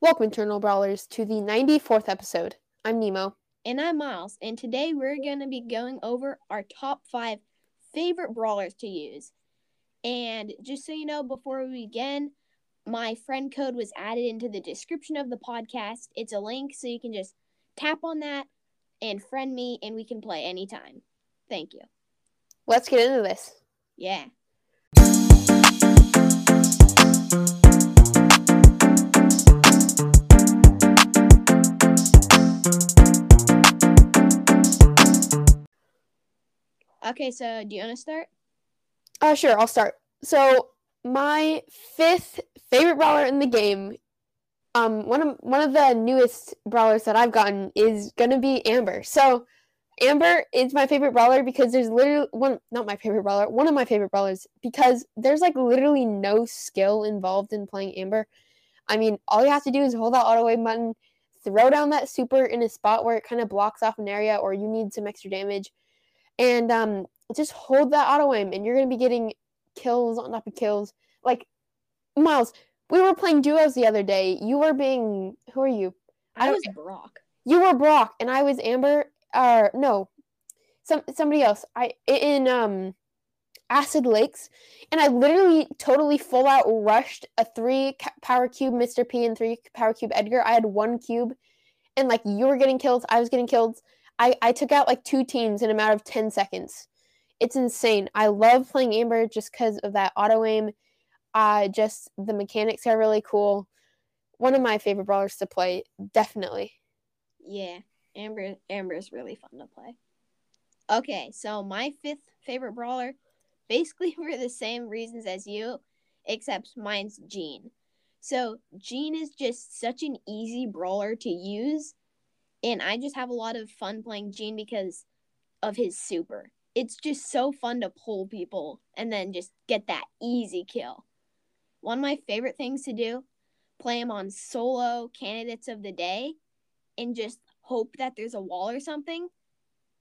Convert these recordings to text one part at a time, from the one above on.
Welcome, Eternal Brawlers, to the 94th episode. I'm Nemo. And I'm Miles, and today we're going to be going over our top five favorite brawlers to use. And just so you know, before we begin, my friend code was added into the description of the podcast. It's a link, so you can just tap on that and friend me, and we can play anytime. Thank you. Let's get into this. Yeah. Okay, so do you want to start? Uh, sure, I'll start. So, my fifth favorite brawler in the game, um, one of one of the newest brawlers that I've gotten is gonna be Amber. So, Amber is my favorite brawler because there's literally one, not my favorite brawler, one of my favorite brawlers because there's like literally no skill involved in playing Amber. I mean, all you have to do is hold that auto aim button, throw down that super in a spot where it kind of blocks off an area or you need some extra damage and um, just hold that auto aim, and you're gonna be getting kills on top of kills. Like Miles, we were playing duos the other day. You were being who are you? I, I was Brock. You were Brock, and I was Amber. Or uh, no, some somebody else. I in um acid lakes and i literally totally full out rushed a three power cube mr p and three power cube edgar i had one cube and like you were getting killed, i was getting killed. I, I took out like two teams in a matter of 10 seconds. It's insane. I love playing Amber just because of that auto aim. Uh, just the mechanics are really cool. One of my favorite brawlers to play, definitely. Yeah, Amber Amber is really fun to play. Okay, so my fifth favorite brawler, basically for the same reasons as you, except mine's Gene. So Gene is just such an easy brawler to use and I just have a lot of fun playing Gene because of his super. It's just so fun to pull people and then just get that easy kill. One of my favorite things to do, play them on solo candidates of the day and just hope that there's a wall or something.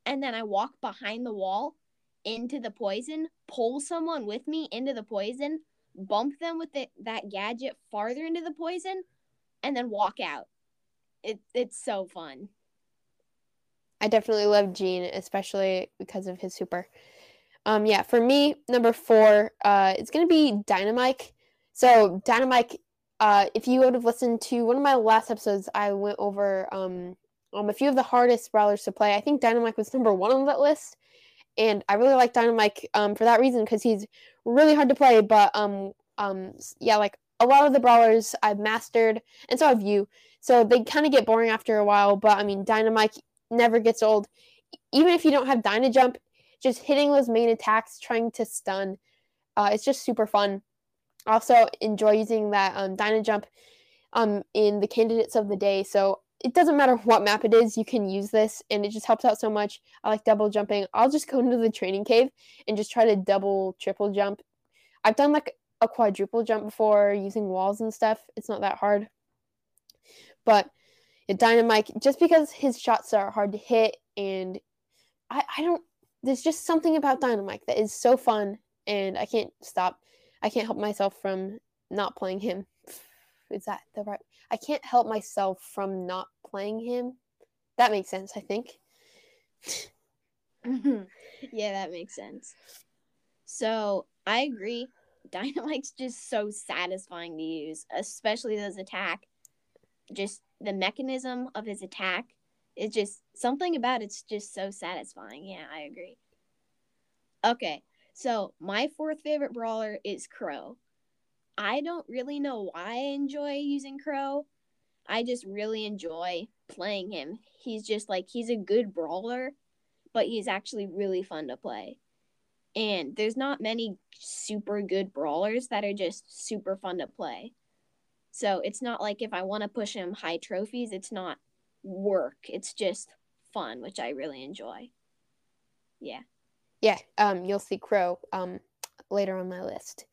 And then I walk behind the wall into the poison, pull someone with me into the poison, bump them with the, that gadget farther into the poison, and then walk out it it's so fun. I definitely love Gene, especially because of his super. Um, yeah, for me, number four, uh, it's gonna be Dynamike. So Dynamike, uh, if you would have listened to one of my last episodes, I went over um, um a few of the hardest brawlers to play. I think Dynamike was number one on that list, and I really like Dynamike um for that reason because he's really hard to play. But um um yeah, like a lot of the brawlers I've mastered, and so have you. So they kind of get boring after a while, but I mean, Dynamike never gets old. Even if you don't have Dyna Jump, just hitting those main attacks, trying to stun, uh, it's just super fun. Also, enjoy using that um, Dyna Jump um, in the candidates of the day. So it doesn't matter what map it is, you can use this, and it just helps out so much. I like double jumping. I'll just go into the training cave and just try to double, triple jump. I've done like a quadruple jump before using walls and stuff. It's not that hard. But Dynamike, just because his shots are hard to hit, and I, I don't, there's just something about Dynamike that is so fun, and I can't stop. I can't help myself from not playing him. Is that the right? I can't help myself from not playing him. That makes sense, I think. yeah, that makes sense. So I agree. Dynamike's just so satisfying to use, especially those attack just the mechanism of his attack is just something about it's just so satisfying. Yeah, I agree. Okay, so my fourth favorite brawler is Crow. I don't really know why I enjoy using Crow. I just really enjoy playing him. He's just like he's a good brawler, but he's actually really fun to play. And there's not many super good brawlers that are just super fun to play. So it's not like if I want to push him high trophies, it's not work. It's just fun, which I really enjoy. Yeah. Yeah, um, you'll see Crow um, later on my list.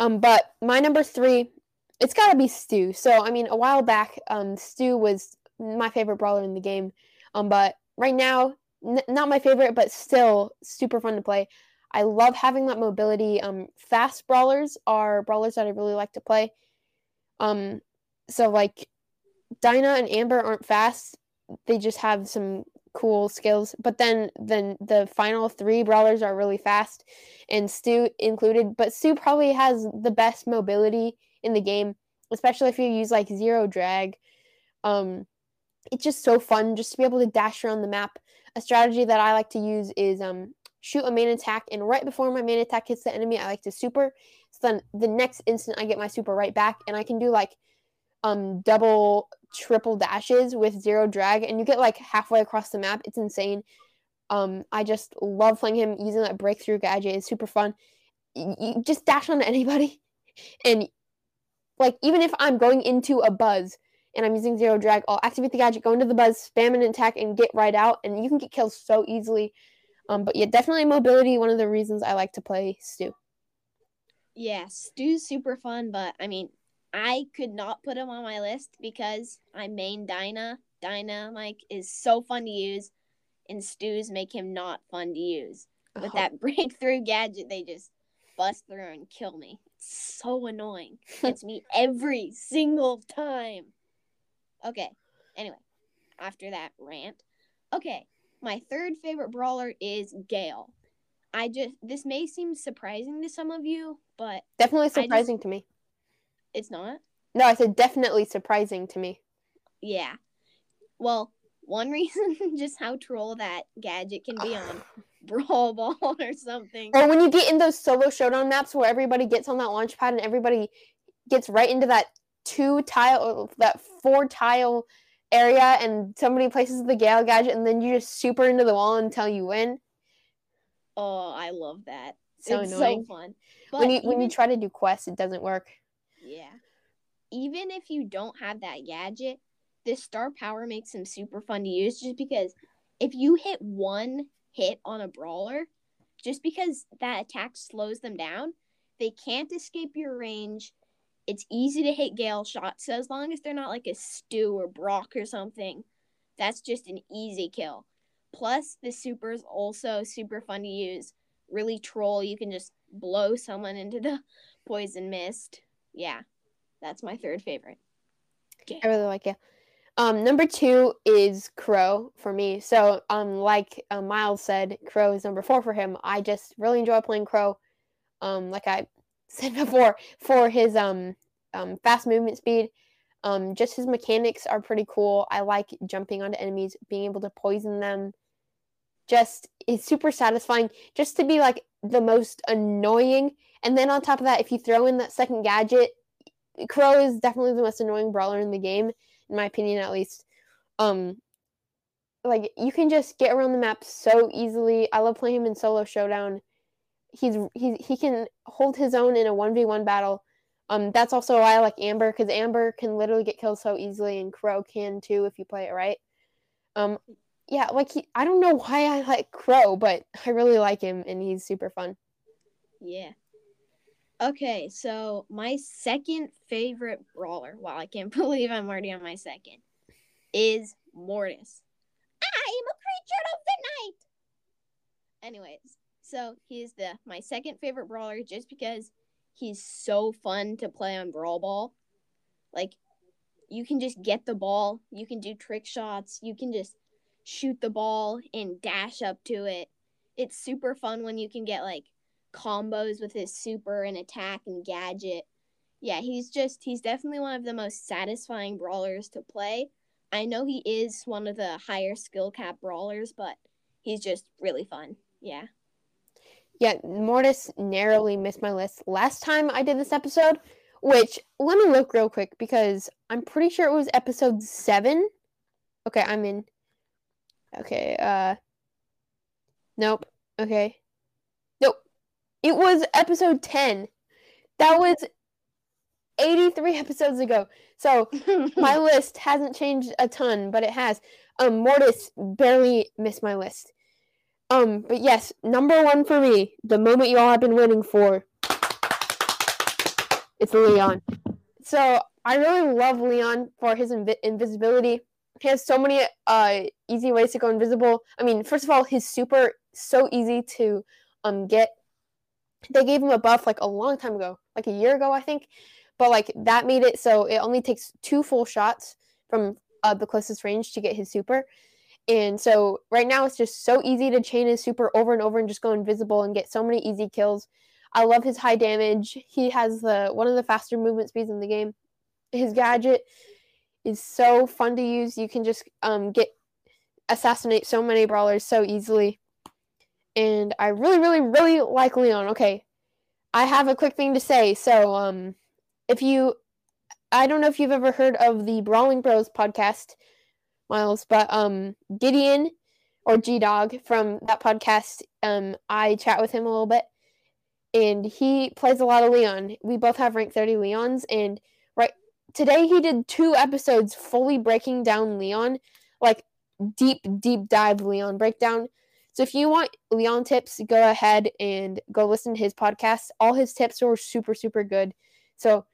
Um, but my number three, it's got to be Stu. So, I mean, a while back, um, Stu was my favorite brawler in the game. Um, but right now, n- not my favorite, but still super fun to play. I love having that mobility. Um, fast brawlers are brawlers that I really like to play. Um, so like Dinah and Amber aren't fast. They just have some cool skills. But then then the final three brawlers are really fast, and Stu included. But Stu probably has the best mobility in the game, especially if you use like zero drag. Um, it's just so fun just to be able to dash around the map. A strategy that I like to use is um shoot a main attack, and right before my main attack hits the enemy, I like to super. So then the next instant, I get my super right back, and I can do like um double triple dashes with zero drag and you get like halfway across the map. It's insane. Um i just love playing him. Using that breakthrough gadget it's super fun. You just dash on anybody. And like even if i'm going into a buzz and i'm using zero drag i'll activate the gadget go into the buzz spam an attack and get right out and you can get kills so easily um but yeah definitely mobility one of the reasons i like to play stu yeah stu's super fun but i mean I could not put him on my list because I main Dinah. Dynamike is so fun to use, and Stu's make him not fun to use. With oh. that breakthrough gadget, they just bust through and kill me. It's so annoying. It's me every single time. Okay. Anyway, after that rant. Okay, my third favorite brawler is Gale. I just this may seem surprising to some of you, but definitely surprising just, to me. It's not? No, I said definitely surprising to me. Yeah. Well, one reason just how troll that gadget can be on Brawl Ball or something. Or when you get in those solo showdown maps where everybody gets on that launch pad and everybody gets right into that two tile that four tile area and somebody places the Gale gadget and then you just super into the wall until you win. Oh, I love that. So it's annoying. so fun. But when you even... when you try to do quests, it doesn't work. Yeah. Even if you don't have that gadget, this star power makes them super fun to use just because if you hit one hit on a brawler, just because that attack slows them down, they can't escape your range. It's easy to hit Gale shots, so as long as they're not like a Stu or Brock or something, that's just an easy kill. Plus, the super's also super fun to use. Really troll, you can just blow someone into the poison mist yeah, that's my third favorite. I really like it. Um, number two is Crow for me. So, um, like uh, Miles said, Crow is number four for him. I just really enjoy playing Crow. Um, like I said before, for his um, um fast movement speed. Um, just his mechanics are pretty cool. I like jumping onto enemies, being able to poison them. Just it's super satisfying just to be like the most annoying and then on top of that, if you throw in that second gadget, Crow is definitely the most annoying brawler in the game, in my opinion at least. Um like you can just get around the map so easily. I love playing him in solo showdown. He's he he can hold his own in a 1v1 battle. Um that's also why I like Amber cuz Amber can literally get killed so easily and Crow can too if you play it right. Um yeah, like he, I don't know why I like Crow, but I really like him and he's super fun. Yeah. Okay, so my second favorite brawler, wow, I can't believe I'm already on my second, is Mortis. I am a creature of the night. Anyways, so he's the my second favorite brawler just because he's so fun to play on Brawl Ball. Like you can just get the ball, you can do trick shots, you can just shoot the ball and dash up to it. It's super fun when you can get like combos with his super and attack and gadget. Yeah, he's just he's definitely one of the most satisfying brawlers to play. I know he is one of the higher skill cap brawlers, but he's just really fun. Yeah. Yeah, Mortis narrowly missed my list last time I did this episode, which let me look real quick because I'm pretty sure it was episode 7. Okay, I'm in. Okay, uh Nope. Okay. Nope. It was episode 10. That was 83 episodes ago. So my list hasn't changed a ton, but it has. Um, Mortis barely missed my list. Um, but yes, number one for me, the moment you all have been waiting for. It's Leon. So I really love Leon for his inv- invisibility. He has so many uh easy ways to go invisible. I mean, first of all, his super so easy to um get they gave him a buff like a long time ago, like a year ago, I think. But like that made it so it only takes two full shots from uh, the closest range to get his super. And so right now it's just so easy to chain his super over and over and just go invisible and get so many easy kills. I love his high damage. He has the one of the faster movement speeds in the game. His gadget is so fun to use. You can just um, get assassinate so many brawlers so easily. And I really, really, really like Leon. Okay, I have a quick thing to say. So, um, if you, I don't know if you've ever heard of the Brawling Bros podcast, Miles, but um, Gideon or G Dog from that podcast, um, I chat with him a little bit, and he plays a lot of Leon. We both have rank thirty Leons, and right today he did two episodes fully breaking down Leon, like deep, deep dive Leon breakdown. So if you want Leon tips, go ahead and go listen to his podcast. All his tips are super, super good. So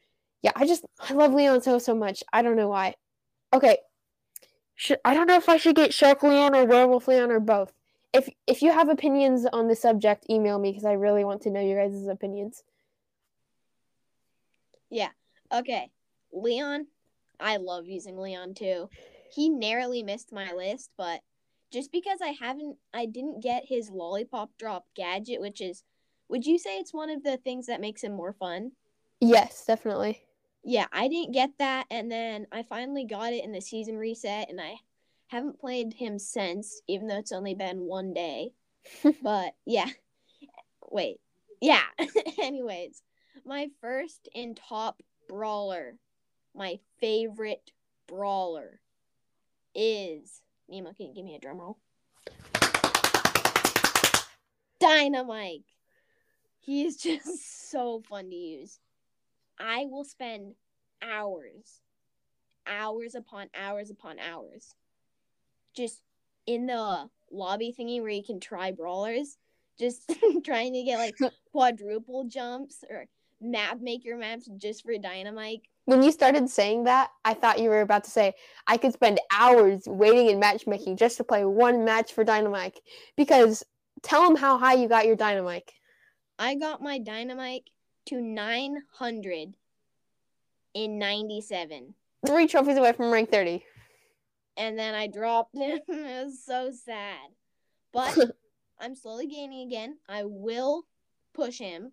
yeah, I just I love Leon so so much. I don't know why. Okay. Should, I don't know if I should get Shark Leon or Werewolf Leon or both. If if you have opinions on the subject, email me because I really want to know your guys' opinions. Yeah. Okay. Leon, I love using Leon too. He narrowly missed my list, but just because I haven't I didn't get his lollipop drop gadget, which is would you say it's one of the things that makes him more fun? Yes, definitely. Yeah, I didn't get that and then I finally got it in the season reset and I haven't played him since, even though it's only been one day. but yeah. Wait. Yeah. Anyways, my first and top brawler, my favorite brawler is Nemo, can you give me a drum roll? Dynamike. He is just so fun to use. I will spend hours, hours upon hours upon hours, just in the lobby thingy where you can try brawlers, just trying to get like quadruple jumps or map maker maps just for Dynamike. when you started saying that, I thought you were about to say I could spend hours waiting in matchmaking just to play one match for Dynamike Because tell them how high you got your Dynamike. I got my Dynamike to 900 in 97. Three trophies away from rank 30. And then I dropped him. it was so sad. But I'm slowly gaining again. I will push him.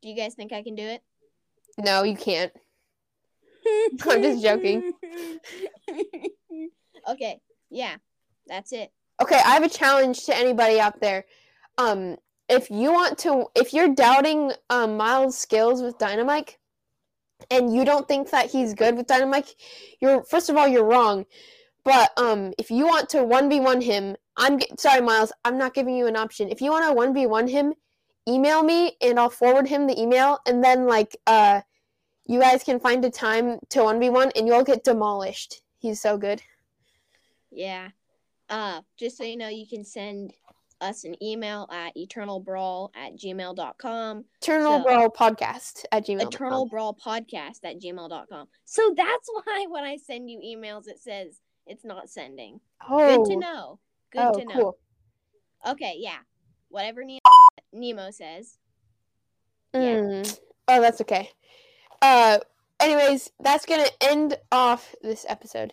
Do you guys think I can do it? No, you can't. I'm just joking. okay, yeah, that's it. Okay, I have a challenge to anybody out there. Um, if you want to, if you're doubting um, Miles' skills with Dynamike and you don't think that he's good with Dynamike you're first of all you're wrong. But um, if you want to one v one him, I'm sorry, Miles, I'm not giving you an option. If you want to one v one him, email me and I'll forward him the email, and then like uh you guys can find a time to 1v1 and you'll get demolished. He's so good. Yeah. Uh, just so you know, you can send us an email at eternalbrawl at gmail.com. Eternal so, Brawl Podcast at gmail. Eternal Brawl Podcast at gmail.com. So that's why when I send you emails, it says it's not sending. Oh. Good to know. Good oh, to know. Cool. Okay, yeah. Whatever Nemo, Nemo says. Mm. Yeah. Oh, that's okay. Uh, anyways, that's gonna end off this episode.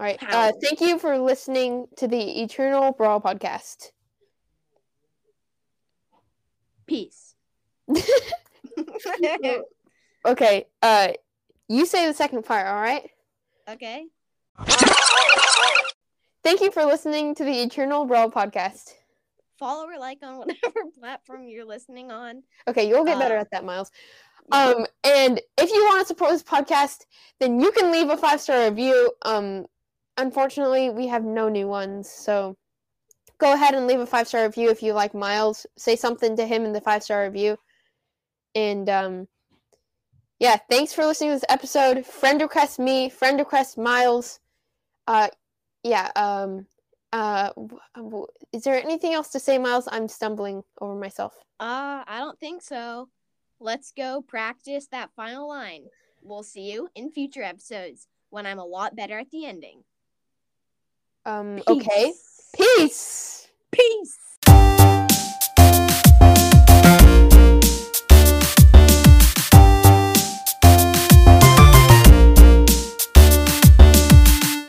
All right. Uh, thank you for listening to the Eternal Brawl podcast. Peace. okay. Uh, you say the second part. All right. Okay. Thank you for listening to the Eternal Brawl podcast. Follow or like on whatever platform you're listening on. Okay, you'll get better uh, at that, Miles. Um, and if you want to support this podcast, then you can leave a five star review. Um, unfortunately, we have no new ones. So go ahead and leave a five star review if you like Miles. Say something to him in the five star review. And um, yeah, thanks for listening to this episode. Friend request me, friend request Miles. Uh, yeah. Um, uh, is there anything else to say, Miles? I'm stumbling over myself. Uh, I don't think so. Let's go practice that final line. We'll see you in future episodes when I'm a lot better at the ending. Um, Peace. okay. Peace. Peace.